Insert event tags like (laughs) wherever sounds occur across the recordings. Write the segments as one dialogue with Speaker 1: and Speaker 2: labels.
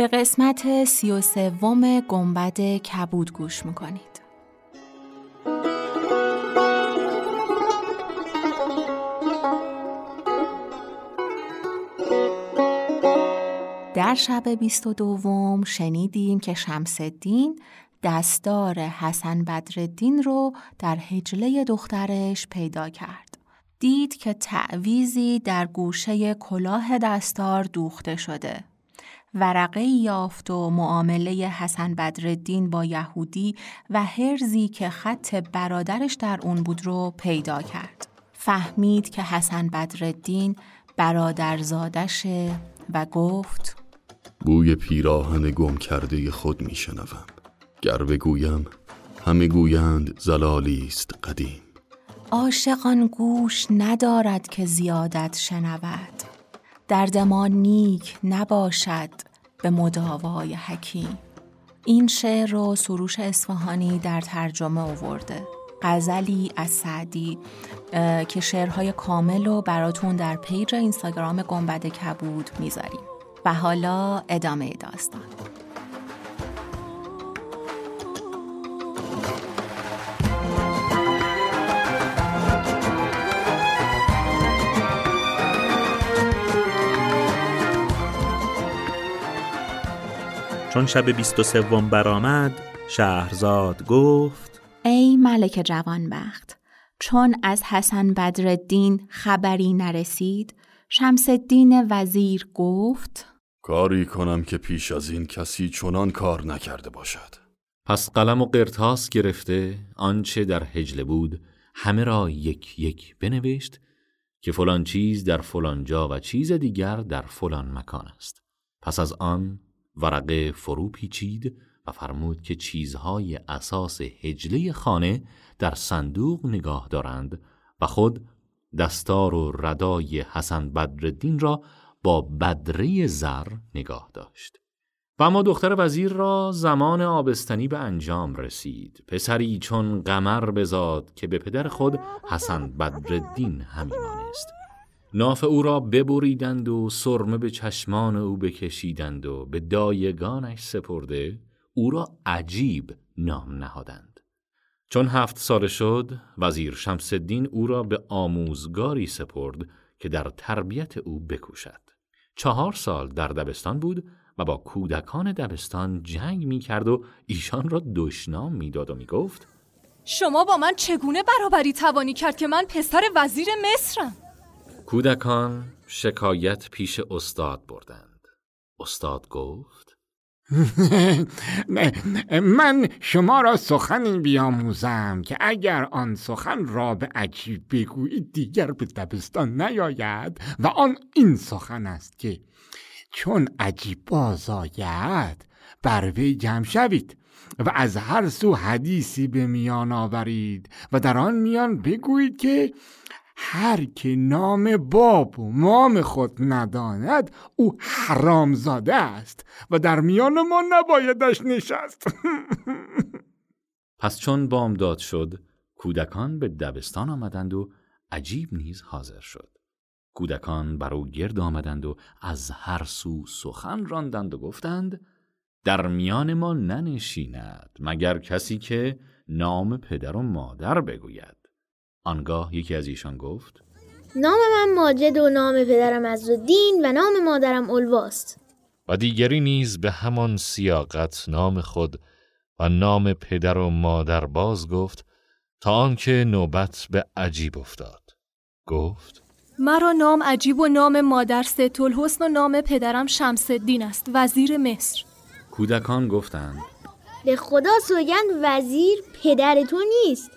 Speaker 1: به قسمت سی و سوم گنبد کبود گوش می‌کنید در شب بیست و دوم شنیدیم که شمس الدین دستار حسن بدردین رو در هجله دخترش پیدا کرد. دید که تعویزی در گوشه کلاه دستار دوخته شده. ورقه یافت و معامله حسن بدردین با یهودی و هرزی که خط برادرش در اون بود رو پیدا کرد. فهمید که حسن بدردین برادرزادشه و گفت
Speaker 2: بوی پیراهن گم کرده خود میشنوم. گر بگویم همه گویند زلالی است قدیم.
Speaker 1: عاشقان گوش ندارد که زیادت شنود. درد ما نیک نباشد به مداوای حکیم. این شعر رو سروش اصفهانی در ترجمه آورده. غزلی از سعدی که شعرهای کامل رو براتون در پیج اینستاگرام گنبد کبود می‌ذاریم. و حالا ادامه داستان.
Speaker 3: چون شب بیست و سوم برآمد شهرزاد گفت
Speaker 1: ای ملک جوانبخت چون از حسن بدرالدین خبری نرسید شمس الدین وزیر گفت
Speaker 2: کاری کنم که پیش از این کسی چنان کار نکرده باشد.
Speaker 4: پس قلم و قرتاس گرفته آنچه در هجله بود همه را یک یک بنوشت که فلان چیز در فلان جا و چیز دیگر در فلان مکان است. پس از آن ورقه فرو پیچید و فرمود که چیزهای اساس هجله خانه در صندوق نگاه دارند و خود دستار و ردای حسن بدردین را با بدره زر نگاه داشت. و اما دختر وزیر را زمان آبستنی به انجام رسید. پسری چون قمر بزاد که به پدر خود حسن بدردین همی مانست. ناف او را ببریدند و سرمه به چشمان او بکشیدند و به دایگانش سپرده او را عجیب نام نهادند. چون هفت سال شد وزیر شمسدین او را به آموزگاری سپرد که در تربیت او بکوشد. چهار سال در دبستان بود و با کودکان دبستان جنگ می کرد و ایشان را دشنام می‌داد و می گفت
Speaker 5: شما با من چگونه برابری توانی کرد که من پسر وزیر مصرم؟
Speaker 4: کودکان شکایت پیش استاد بردند. استاد گفت (laughs)
Speaker 6: من شما را سخنی بیاموزم که اگر آن سخن را به عجیب بگویید دیگر به دبستان نیاید و آن این سخن است که چون عجیب باز آید بر وی جمع شوید و از هر سو حدیثی به میان آورید و در آن میان بگویید که هر که نام باب و مام خود نداند او حرامزاده است و در میان ما نبایدش نشست. (laughs)
Speaker 4: پس چون بامداد شد کودکان به دبستان آمدند و عجیب نیز حاضر شد. کودکان بر او گرد آمدند و از هر سو سخن راندند و گفتند در میان ما ننشیند مگر کسی که نام پدر و مادر بگوید. آنگاه یکی از ایشان گفت
Speaker 7: نام من ماجد و نام پدرم از دین و نام مادرم الواست
Speaker 8: و دیگری نیز به همان سیاقت نام خود و نام پدر و مادر باز گفت تا آنکه نوبت به عجیب افتاد. گفت
Speaker 5: مرا نام عجیب و نام مادر ست الحسن و نام پدرم شمس الدین است وزیر مصر.
Speaker 4: کودکان گفتند
Speaker 7: به خدا سوگند وزیر پدر تو نیست.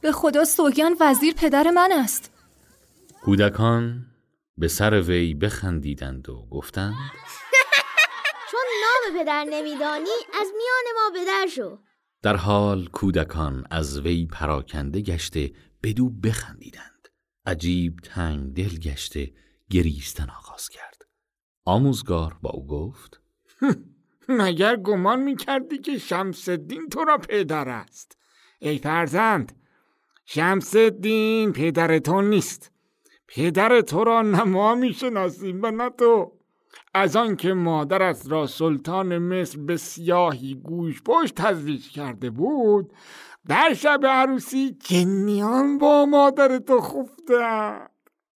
Speaker 5: به خدا سوگند وزیر پدر من است.
Speaker 4: کودکان به سر وی بخندیدند و گفتند (laughs)
Speaker 7: چون نام نام پدر نمیدانی از میان ما بدر شو.
Speaker 4: در حال کودکان از وی پراکنده گشته بدو بخندیدند. عجیب تنگ دل گشته گریستن آغاز کرد. آموزگار با او گفت (laughs)
Speaker 6: مگر گمان می کردی که شمس الدین تو را پدر است؟ ای فرزند شمس الدین پدر تو نیست. پدر تو را نه ما می‌شناسیم و نه تو. از آنکه مادرت را سلطان مصر به سیاهی گوش پشت تزویج کرده بود در شب عروسی جنیان با مادر تو خفته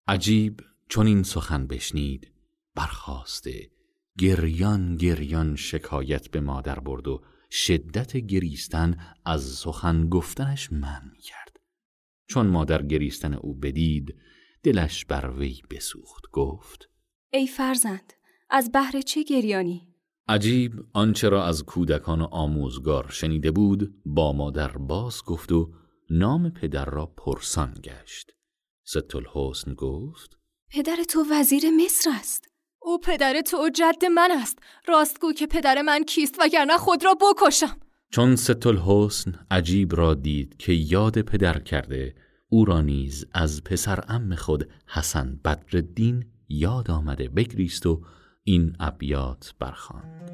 Speaker 4: عجیب چون این سخن بشنید. برخواسته گریان گریان شکایت به مادر برد و شدت گریستن از سخن گفتنش من کرد. چون مادر گریستن او بدید دلش بر وی بسوخت گفت
Speaker 5: ای فرزند از بهر چه گریانی؟
Speaker 4: عجیب آنچه را از کودکان و آموزگار شنیده بود با مادر باز گفت و نام پدر را پرسان گشت. ست الحسن گفت
Speaker 5: پدر تو وزیر مصر است. او پدر تو و جد من است. راست گو که پدر من کیست وگرنه خود را بکشم.
Speaker 4: چون ست الحسن عجیب را دید که یاد پدر کرده او را نیز از پسر عم خود حسن بدرالدین یاد آمده بگریست و این ابیات برخواند.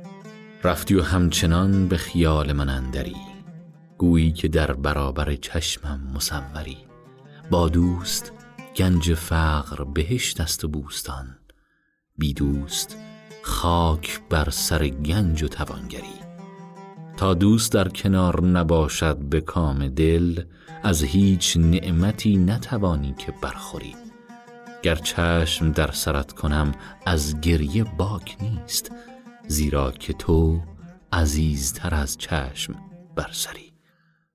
Speaker 4: رفتی و همچنان به خیال من اندری. گویی که در برابر چشمم مصوری. با دوست گنج فقر بهشت است و بوستان. بی دوست خاک بر سر گنج و توانگری. تا دوست در کنار نباشد به کام دل از هیچ نعمتی نتوانی که برخوری. گر چشم در سرت کنم از گریه باک نیست زیرا که تو عزیزتر از چشم برسری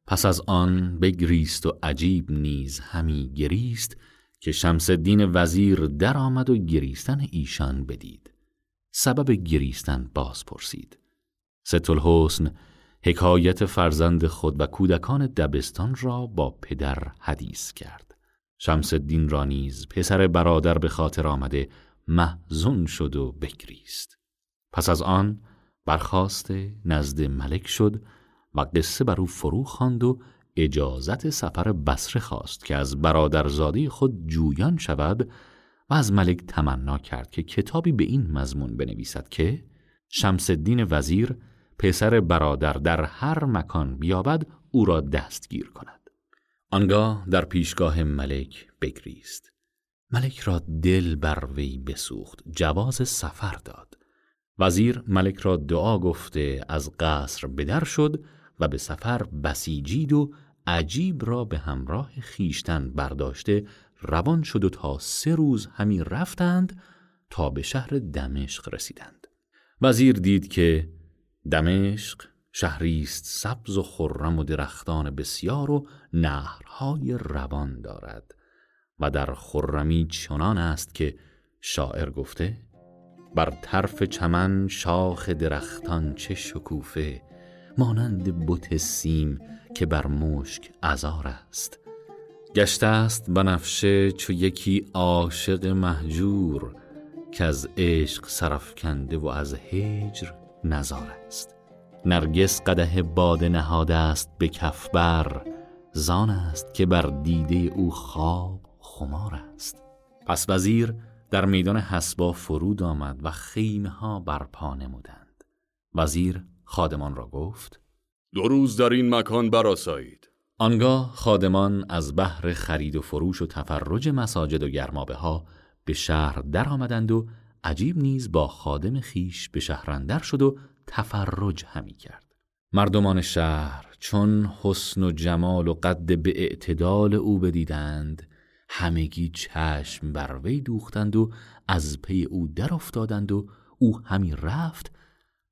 Speaker 4: پس از آن بگریست و عجیب نیز همی گریست که شمس الدین وزیر در آمد و گریستن ایشان بدید. سبب گریستن باز پرسید. ست الحسن حکایت فرزند خود و کودکان دبستان را با پدر حدیث کرد. شمس الدین را نیز پسر برادر به خاطر آمده محزون شد و بگریست. پس از آن برخواسته نزد ملک شد و قصه بر او فرو خواند و اجازت سفر بسره خواست که از برادرزاده خود جویان شود و از ملک تمنا کرد که کتابی به این مضمون بنویسد که شمس الدین وزیر پسر برادر در هر مکان بیابد او را دستگیر کند. آنگاه در پیشگاه ملک بگریست. ملک را دل بر وی بسوخت جواز سفر داد. وزیر ملک را دعا گفته از قصر بدر شد و به سفر بسیجید و عجیب را به همراه خیشتن برداشته روان شد و تا سه روز همی رفتند تا به شهر دمشق رسیدند. وزیر دید که دمشق شهریست سبز و خرم و درختان بسیار و نهرهای روان دارد و در خرمی چنان است که شاعر گفته بر طرف چمن شاخ درختان چه شکوفه مانند بت سیم که بر مشک ازار است. گشته است بنفشه چو یکی عاشق محجور که از عشق کنده و از هجر نزار است. نرگس قده باده نهاده است به کف بر زان است که بر دیده او خواب خمار است. پس وزیر در میدان حسبا فرود آمد و خیمه ها برپا نمودند. وزیر خادمان را گفت
Speaker 2: دو روز در این مکان براسایید
Speaker 4: آنگاه خادمان از بحر خرید و فروش و تفرج مساجد و گرمابه ها به شهر در آمدند و عجیب نیز با خادم خیش به شهرندر شد و تفرج همی کرد. مردمان شهر چون حسن و جمال و قد به اعتدال او بدیدند همگی چشم بر وی دوختند و از پی او در افتادند و او همی رفت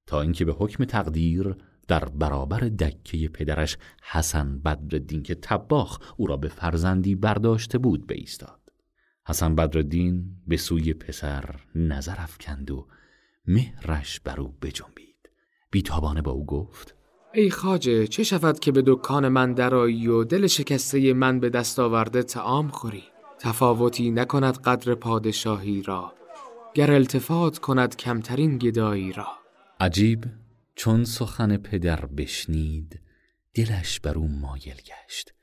Speaker 4: تا اینکه به حکم تقدیر در برابر دکه پدرش حسن بدردین که تباخ او را به فرزندی برداشته بود بایستاد حسن بدردین به سوی پسر نظر افکند و مهرش بر او بجنبید. بیتابانه با او گفت
Speaker 9: ای خاجه چه شود که به دکان من درایی و دل شکسته من به دست آورده تعام خوری؟ تفاوتی نکند قدر پادشاهی را گر التفات کند کمترین گدایی را.
Speaker 4: عجیب چون سخن پدر بشنید دلش بر او مایل گشت.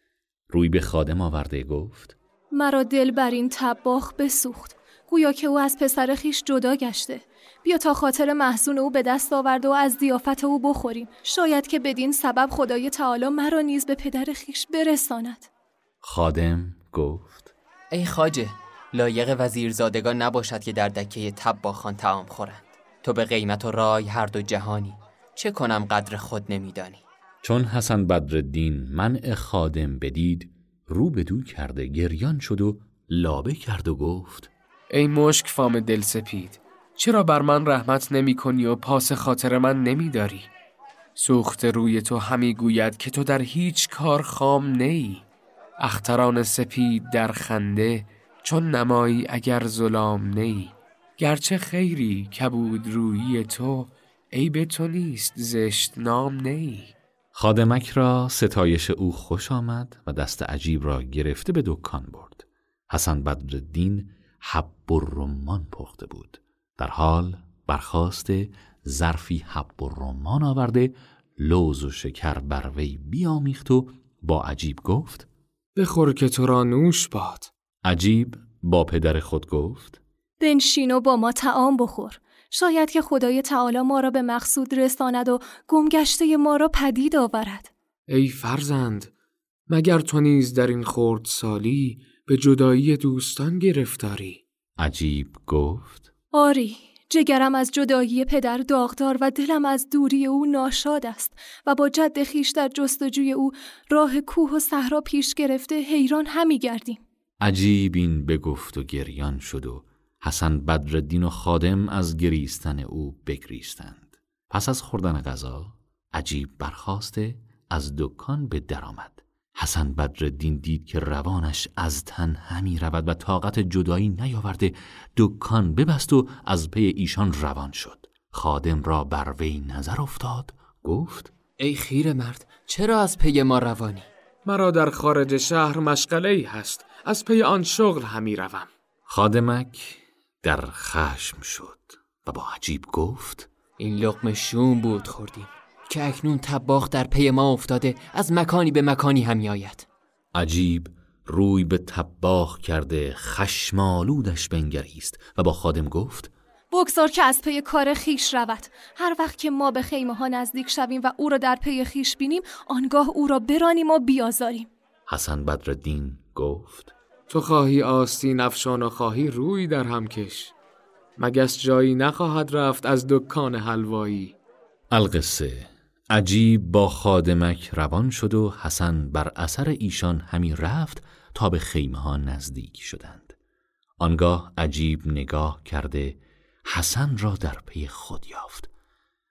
Speaker 4: روی به خادم آورده گفت
Speaker 5: مرا دل بر این تباخ بسوخت. گویا که او از پسر خیش جدا گشته. بیا تا خاطر محزون او به دست آورده و از دیافت او بخوریم. شاید که بدین سبب خدای تعالی مرا نیز به پدر خیش برساند.
Speaker 4: خادم گفت.
Speaker 10: ای خاجه لایق وزیرزادگان نباشد که در دکه تباخان تعام خورند. تو به قیمت و رای هر دو جهانی. چه کنم قدر خود نمیدانی؟
Speaker 4: چون حسن بدرالدین منع خادم بدید رو به دو کرده گریان شد و لابه کرد و گفت
Speaker 9: ای مشک فام دل سپید چرا بر من رحمت نمی کنی و پاس خاطر من نمی داری؟ سوخت روی تو همی گوید که تو در هیچ کار خام نی. اختران سپید در خنده چون نمایی اگر ظلام نی. گرچه خیری کبود روی تو عیب تو نیست زشت نام نی.
Speaker 4: خادمک را ستایش او خوش آمد و دست عجیب را گرفته به دکان برد. حسن بدرالدین حب و رمان پخته بود. در حال برخواسته ظرفی حب و رمان آورده لوز و شکر بر وی بیامیخت و با عجیب گفت
Speaker 9: بخور که تو را نوش باد.
Speaker 4: عجیب با پدر خود گفت
Speaker 5: بنشین و با ما تعام بخور. شاید که خدای تعالی ما را به مقصود رساند و گمگشته ما را پدید آورد.
Speaker 9: ای فرزند مگر تو نیز در این خورد سالی به جدایی دوستان گرفتاری؟
Speaker 4: عجیب گفت.
Speaker 5: آری جگرم از جدایی پدر داغدار و دلم از دوری او ناشاد است و با جد خیش در جستجوی او راه کوه و صحرا پیش گرفته حیران همی گردیم.
Speaker 4: عجیب این بگفت و گریان شد و حسن بدردین و خادم از گریستن او بگریستند. پس از خوردن غذا عجیب برخواسته از دکان به درآمد. حسن بدردین دید که روانش از تن همی رود و طاقت جدایی نیاورده. دکان ببست و از پی ایشان روان شد. خادم را بر وی نظر افتاد گفت
Speaker 10: ای خیر مرد چرا از پی ما روانی؟
Speaker 9: مرا در خارج شهر مشغله ای هست. از پی آن شغل همی روم.
Speaker 4: خادمک در خشم شد و با عجیب گفت
Speaker 10: این لقمه شوم بود خوردیم که اکنون طباخ در پی ما افتاده از مکانی به مکانی همی آید.
Speaker 4: عجیب روی به طباخ کرده خشم‌آلودش بنگریست و با خادم گفت
Speaker 5: بگذار که از پی کار خویش رود. هر وقت که ما به خیمه ها نزدیک شویم و او را در پی خویش بینیم آنگاه او را برانیم و بیازاریم.
Speaker 4: حسن بدردین گفت
Speaker 9: تو خواهی آستین افشان و خواهی روی در هم کش. مگس جایی نخواهد رفت از دکان حلوایی.
Speaker 4: القصه. عجیب با خادمک روان شد و حسن بر اثر ایشان همی رفت تا به خیمه ها نزدیک شدند. آنگاه عجیب نگاه کرده حسن را در پی خود یافت.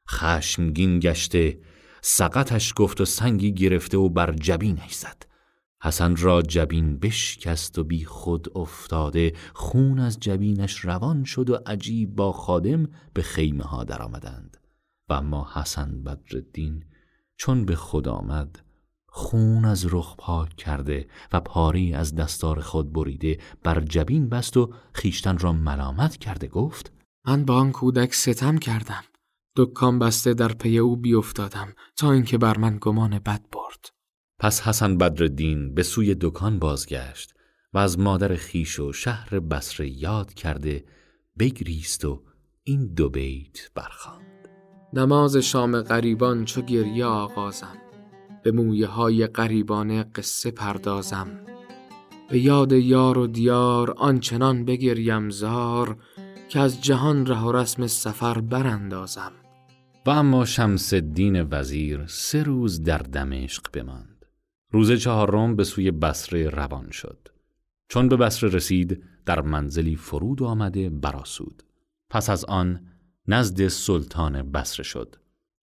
Speaker 4: خشمگین گشته سقطش گفت و سنگی گرفته و بر جبینش زد. حسن را جبین بشکست و بی خود افتاده خون از جبینش روان شد و عجیب با خادم به خیمه ها در آمدند و اما حسن بدردین چون به خود آمد خون از رخ پاک کرده و پاری از دستار خود بریده بر جبین بست و خیشتن را ملامت کرده گفت
Speaker 9: من با آن کودک ستم کردم. دکان بسته در پی او بیافتادم تا اینکه بر من گمان بد برد.
Speaker 4: پس حسن بدردین به سوی دکان بازگشت و از مادر خیش و شهر بصره یاد کرده بگریست و این دو بیت برخواند
Speaker 9: نماز شام غریبان چو گریه آغازم به مویه های غریبانه قصه پردازم. به یاد یار و دیار آنچنان بگریم زار که از جهان ره و رسم سفر براندازم.
Speaker 4: و اما شمس الدین وزیر سه روز در دمشق بماند. روز چهارم به سوی بصره روان شد. چون به بصره رسید در منزلی فرود آمده براسود پس از آن نزد سلطان بصره شد.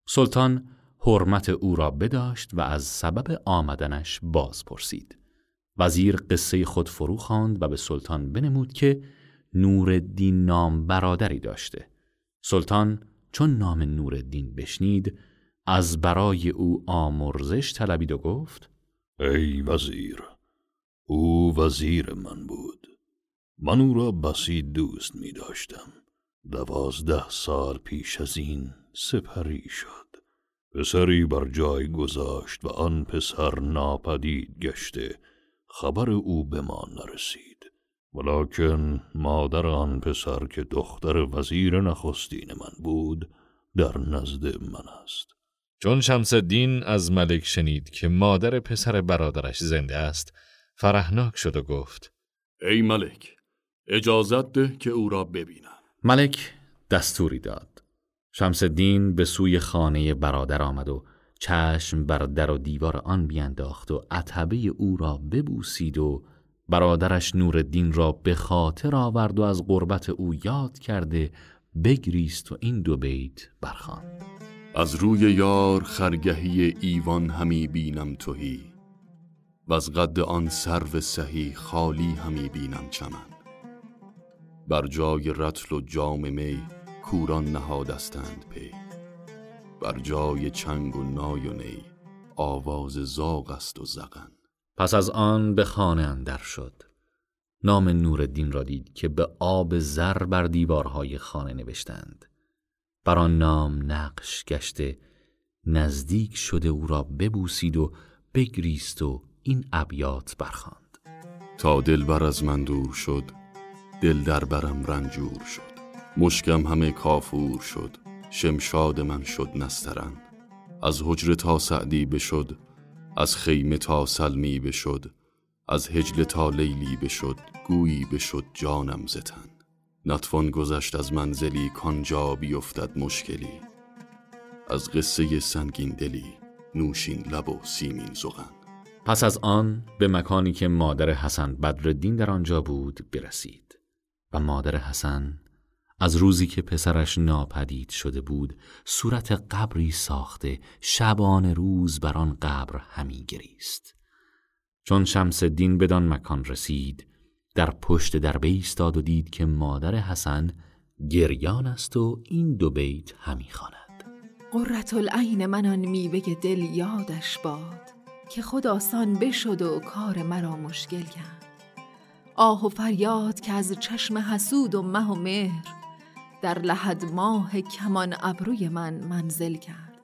Speaker 4: سلطان حرمت او را بداشت و از سبب آمدنش باز پرسید وزیر قصه خود فرو خواند و به سلطان بنمود که نورالدین نام برادری داشته. سلطان چون نام نورالدین بشنید از برای او آمرزش طلبید و گفت
Speaker 2: ای وزیر او وزیر من بود. من او را بسی دوست می داشتم. دوازده سال پیش از این سپری شد. پسری بر جای گذاشت و آن پسر ناپدید گشته. خبر او به ما نرسید. ولیکن مادر آن پسر که دختر وزیر نخستین من بود در نزد من است.
Speaker 8: چون شمس الدین از ملک شنید که مادر پسر برادرش زنده است فرحناک شد و گفت
Speaker 2: ای ملک اجازت ده که او را ببینم.
Speaker 4: ملک دستوری داد. شمس الدین به سوی خانه برادر آمد و چشم بر در و دیوار آن بینداخت و عتبه او را ببوسید و برادرش نورالدین را به خاطر آورد و از قربت او یاد کرده بگریست و این دو بیت برخواند
Speaker 2: از روی یار خرگهی ایوان همی بینم توهی و از قد آن سرو سهی خالی همی بینم چمن. بر جای رتل و جام می کوران نهادستند پی بر جای چنگ و نای و نی آواز زاغ است و زغن.
Speaker 4: پس از آن به خانه اندر شد. نام نورالدین را دید که به آب زر بر دیوارهای خانه نوشتند. بر آن نام نقش گشته نزدیک شده او را ببوسید و بگریست و این ابیات برخواند
Speaker 2: تا دلبر از من دور شد دل در برم رنجور شد مشکم همه کافور شد شمشاد من شد نسترن. از حجر تا سعدی بشد از خیمه تا سلمی بشد از هجل تا لیلی بشد گویی بشد جانم زتن نتوان گذشت از منزلی کانجا بیفتد مشکلی. از قصه سنگین دلی نوشین لب و سیمین زغن
Speaker 4: پس از آن به مکانی که مادر حسن بدردین در آنجا بود برسید. و مادر حسن از روزی که پسرش ناپدید شده بود صورت قبری ساخته شبان روز بر آن قبر همی گریست. چون شمس دین بدان مکان رسید در پشت در ایستاد و دید که مادر حسن گریان است و این دو بیت همی خواند.
Speaker 1: قررت العین من آن میوه دل یادش باد که خود آسان بشد و کار مرا مشکل کرد. آه و فریاد که از چشم حسود و مه و مهر در لحد ماه کمان ابروی من منزل کرد.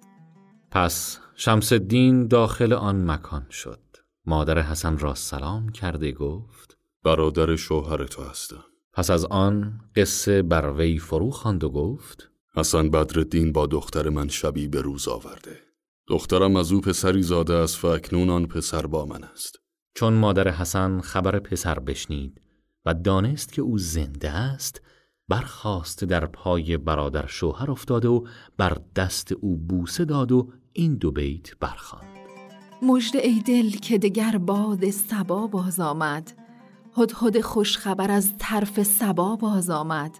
Speaker 4: پس شمس الدین داخل آن مکان شد. مادر حسن را سلام کرده گفت
Speaker 2: برادر شوهر تو هستم.
Speaker 4: پس از آن قصه بر وی فرو خواند و گفت
Speaker 2: حسن بدرالدین با دختر من شبی به روز آورده. دخترم از او پسری زاده است و اکنون آن پسر با من است.
Speaker 4: چون مادر حسن خبر پسر بشنید و دانست که او زنده است برخواست در پای برادر شوهر افتاد و بر دست او بوسه داد و این دو بیت برخواند
Speaker 1: مژده ای دل که دگر باد سبا باز آمد. هدهد خوش خبر از طرف سبا باز آمد.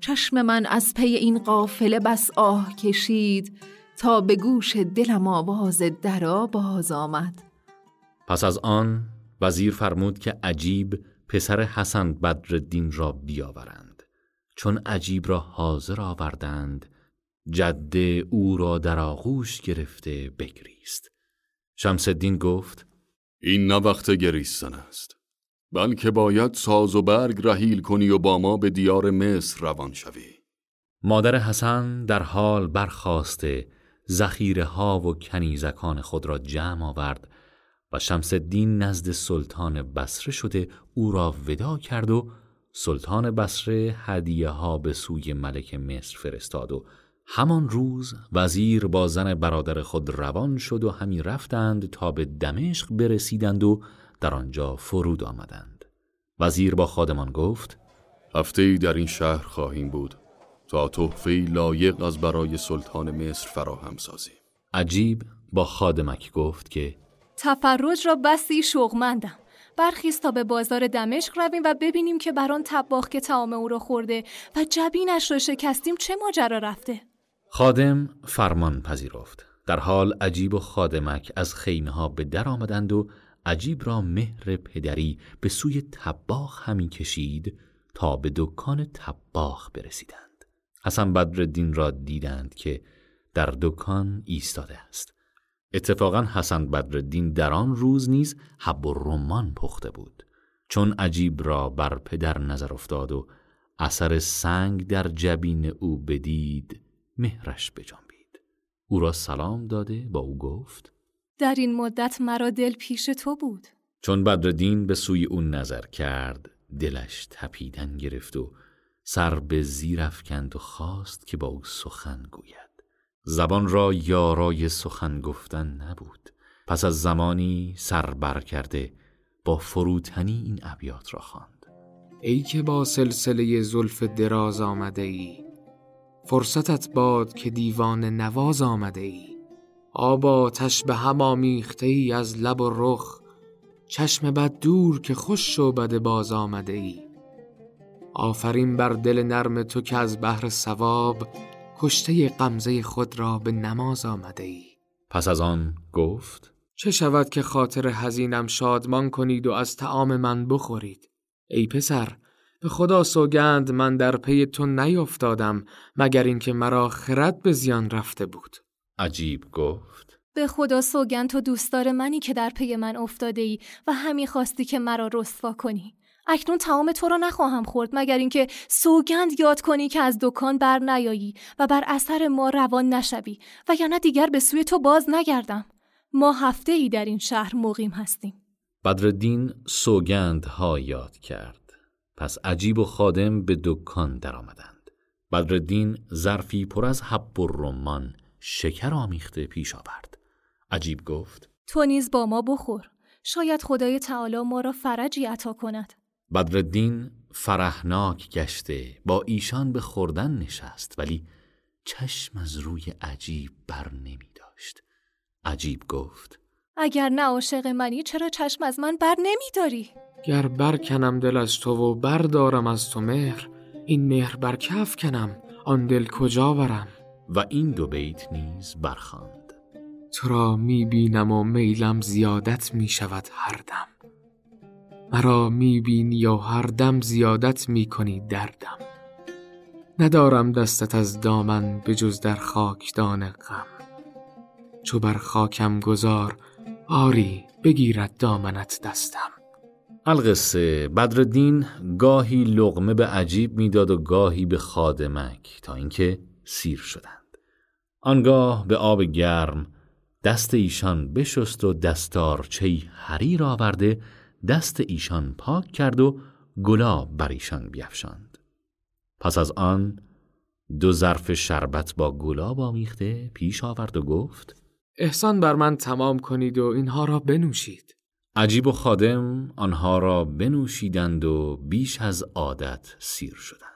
Speaker 1: چشم من از پی این قافله بس آه کشید تا به گوش دلم آواز درا باز آمد.
Speaker 4: پس از آن وزیر فرمود که عجیب پسر حسن بدردین را بیاورند. چون عجیب را حاضر آوردند جده او را در آغوش گرفته بگریست. شمس الدین گفت
Speaker 2: این نه وقت گریستن است. بلکه باید ساز و برگ رحیل کنی و با ما به دیار مصر روان شوی.
Speaker 4: مادر حسن در حال برخواسته زخیره ها و کنیزکان خود را جمع آورد و شمس الدین نزد سلطان بسره شده او را ودا کرد و سلطان بسره هدیه ها به سوی ملک مصر فرستاد و همان روز وزیر با زن برادر خود روان شد و همی رفتند تا به دمشق برسیدند و در آنجا فرود آمدند. وزیر با خادمان گفت
Speaker 2: هفته ای در این شهر خواهیم بود تا تحفه لایق از برای سلطان مصر فراهم سازیم.
Speaker 4: عجیب با خادمک گفت که
Speaker 5: تفرج را بسی شوقمندم. برخیست تا به بازار دمشق رویم و ببینیم که بر آن طباخ که تعام او را خورده و جبینش را شکستیم چه ماجرا رفته.
Speaker 4: خادم فرمان پذیرفت. در حال عجیب و خادمک از خیمه ها به در آمدند و عجیب را مهر پدری به سوی تباخ همی کشید تا به دکان تباخ برسیدند. حسن بدردین را دیدند که در دکان ایستاده است. اتفاقا حسن بدردین در آن روز نیز حب و رمان پخته بود. چون عجیب را بر پدر نظر افتاد و اثر سنگ در جبین او بدید مهرش بجنبید. او را سلام داده با او گفت
Speaker 5: در این مدت مرا دل پیش تو بود.
Speaker 4: چون بدردین به سوی او نظر کرد دلش تپیدن گرفت و سر به زیر افکند و خواست که با او سخن گوید. زبان را یارای سخن گفتن نبود. پس از زمانی سر بر کرده با فروتنی این ابیات را خواند.
Speaker 9: ای که با سلسله زلف دراز آمده ای فرصتت باد که دیوان نواز آمده ای. آبا به هم آمیخته ای از لب و رخ. چشم بد دور که خوش و بد باز آمده ای. آفرین بر دل نرم تو که از بحر سواب کشته قمزه خود را به نماز آمده ای.
Speaker 4: پس از آن گفت؟
Speaker 9: چه شود که خاطر حزینم شادمان کنید و از تعام من بخورید؟ ای پسر به خدا سوگند من در پی تو نیفتادم مگر اینکه مرا خرد به زیان رفته بود.
Speaker 4: عجیب گفت.
Speaker 5: به خدا سوگند تو دوستدار منی که در پی من افتاده ای و همین خواستی که مرا رسوا کنی. اکنون تمام تو را نخواهم خورد مگر اینکه سوگند یاد کنی که از دکان بر نیایی و بر اثر ما روان نشوی و یا نه دیگر به سوی تو باز نگردم. ما هفته ای در این شهر مقیم هستیم.
Speaker 4: بدردین ها یاد کرد. پس عجیب و خادم به دکان درآمدند. بدردین ظرفی پر از حب و رمان شکر آمیخته پیش آورد. عجیب گفت
Speaker 5: تو نیز با ما بخور. شاید خدای تعالی ما را فرجی عطا کند.
Speaker 4: بدردین فرحناک گشته با ایشان به خوردن نشست ولی چشم از روی عجیب بر نمی داشت. عجیب گفت
Speaker 5: اگر نه عاشق منی چرا چشم از من بر نمی داری؟
Speaker 9: گر برکنم دل از تو و بردارم از تو مهر این مهر بر کف کنم آن دل کجا برم
Speaker 4: و این دو بیت نیز برخواند
Speaker 9: تو را می بینم و میلم زیادت می شود هر دم؟ مرا می بینی و هر دم زیادت می کنی دردم ندارم دستت از دامن به جز در خاکدان غم. چو بر خاکم گذار آری بگیرد دامنت دستم.
Speaker 4: القصه بدردین گاهی لغمه به عجیب می‌داد و گاهی به خادمک تا اینکه سیر شدند. آنگاه به آب گرم دست ایشان بشست و دستارچه حریر آورده دست ایشان پاک کرد و گلاب بر ایشان بیفشاند. پس از آن دو ظرف شربت با گلاب آمیخته پیش آورد و گفت
Speaker 9: احسان بر من تمام کنید و اینها را بنوشید.
Speaker 4: عجیب و خادم آنها را بنوشیدند و بیش از عادت سیر شدند.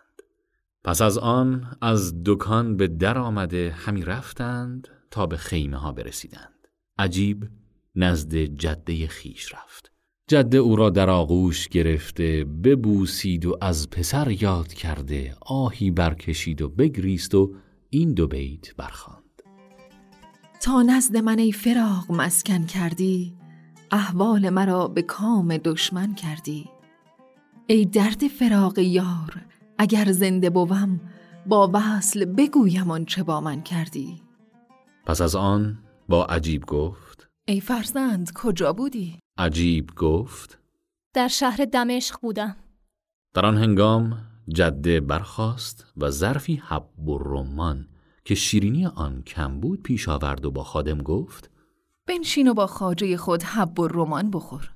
Speaker 4: پس از آن از دکان به در آمده همی رفتند تا به خیمه ها برسیدند. عجیب نزد جده خیش رفت. جده او را در آغوش گرفته ببوسید و از پسر یاد کرده آهی برکشید و بگریست و این دو بیت برخواند
Speaker 1: تا نزد من ای فراغ مسکن کردی احوال مرا به کام دشمن کردی. ای درد فراغ یار اگر زنده بوم با وصل بگویم آنچه با من کردی.
Speaker 4: پس از آن با عجیب گفت.
Speaker 1: ای فرزند کجا بودی؟
Speaker 4: عجیب گفت.
Speaker 5: در شهر دمشق بودم.
Speaker 4: در آن هنگام جده برخاست و ظرفی حب و رمان که شیرینی آن کم بود پیش آورد و با خادم گفت.
Speaker 1: بنشین و با خاجه خود حب و رمان بخور.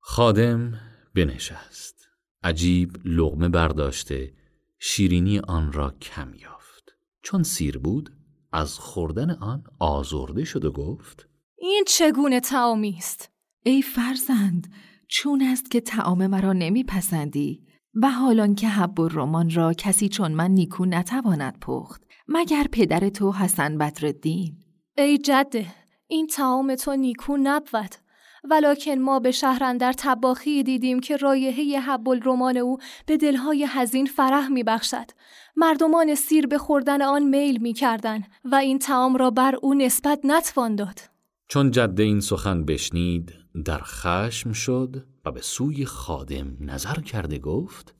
Speaker 4: خادم بنشست. عجیب لغمه برداشته شیرینی آن را کم یافت. چون سیر بود از خوردن آن آزرده شد و گفت
Speaker 5: این چگونه تعامی است؟
Speaker 1: ای فرزند چون است که تعام مرا نمیپسندی و حالان که حب و رمان را کسی چون من نیکو نتواند پخت مگر پدر تو حسن بدردین
Speaker 5: ای جده این تعام تو نیکو نبود. ولکن ما به شهرندر تباخی دیدیم که رایحه حب الرمان او به دلهای حزین فرح میبخشد. مردمان سیر به خوردن آن میل می‌کردن و این تعام را بر او نسبت نتوان داد.
Speaker 4: چون جده این سخن بشنید در خشم شد و به سوی خادم نظر کرده گفت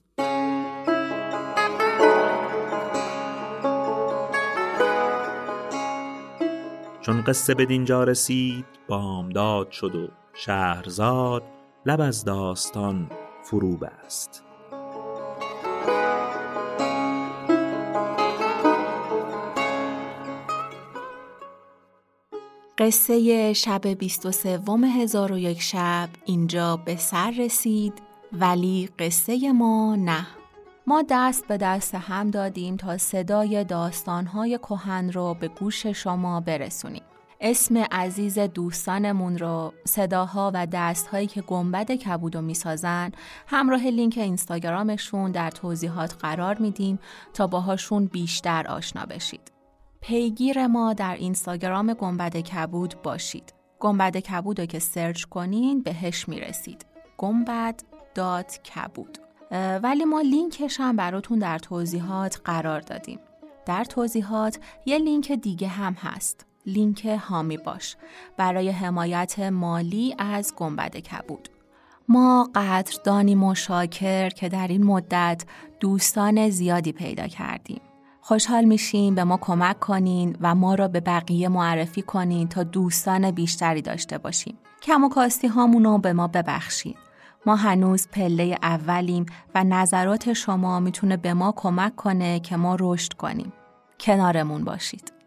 Speaker 3: چون قصه به دینجا رسید بامداد شد و شهرزاد لب از داستان فرو بست
Speaker 1: قصه شب 23 هزار و یک شب اینجا به سر رسید ولی قصه ما نه. ما دست به دست هم دادیم تا صدای داستانهای کهن رو به گوش شما برسونیم. اسم عزیز دوستانمون رو صداها و دستهایی که گنبد کبودو می‌سازن همراه لینک اینستاگرامشون در توضیحات قرار میدیم تا باهاشون بیشتر آشنا بشید. پیگیر ما در اینستاگرام گنبد کبود باشید. گنبد کبود رو که search کنین بهش می‌رسید. گنبد dot کبود ولی ما لینکش هم براتون در توضیحات قرار دادیم. در توضیحات یه لینک دیگه هم هست. لینک هامی باش برای حمایت مالی از گنبد کبود. ما قدردانیم و شاکر که در این مدت دوستان زیادی پیدا کردیم. خوشحال میشیم به ما کمک کنین و ما را به بقیه معرفی کنین تا دوستان بیشتری داشته باشیم. کم و کاستی هامونو به ما ببخشید. ما هنوز پله اولیم و نظرات شما می‌تونه به ما کمک کنه که ما رشد کنیم. کنارمون باشید.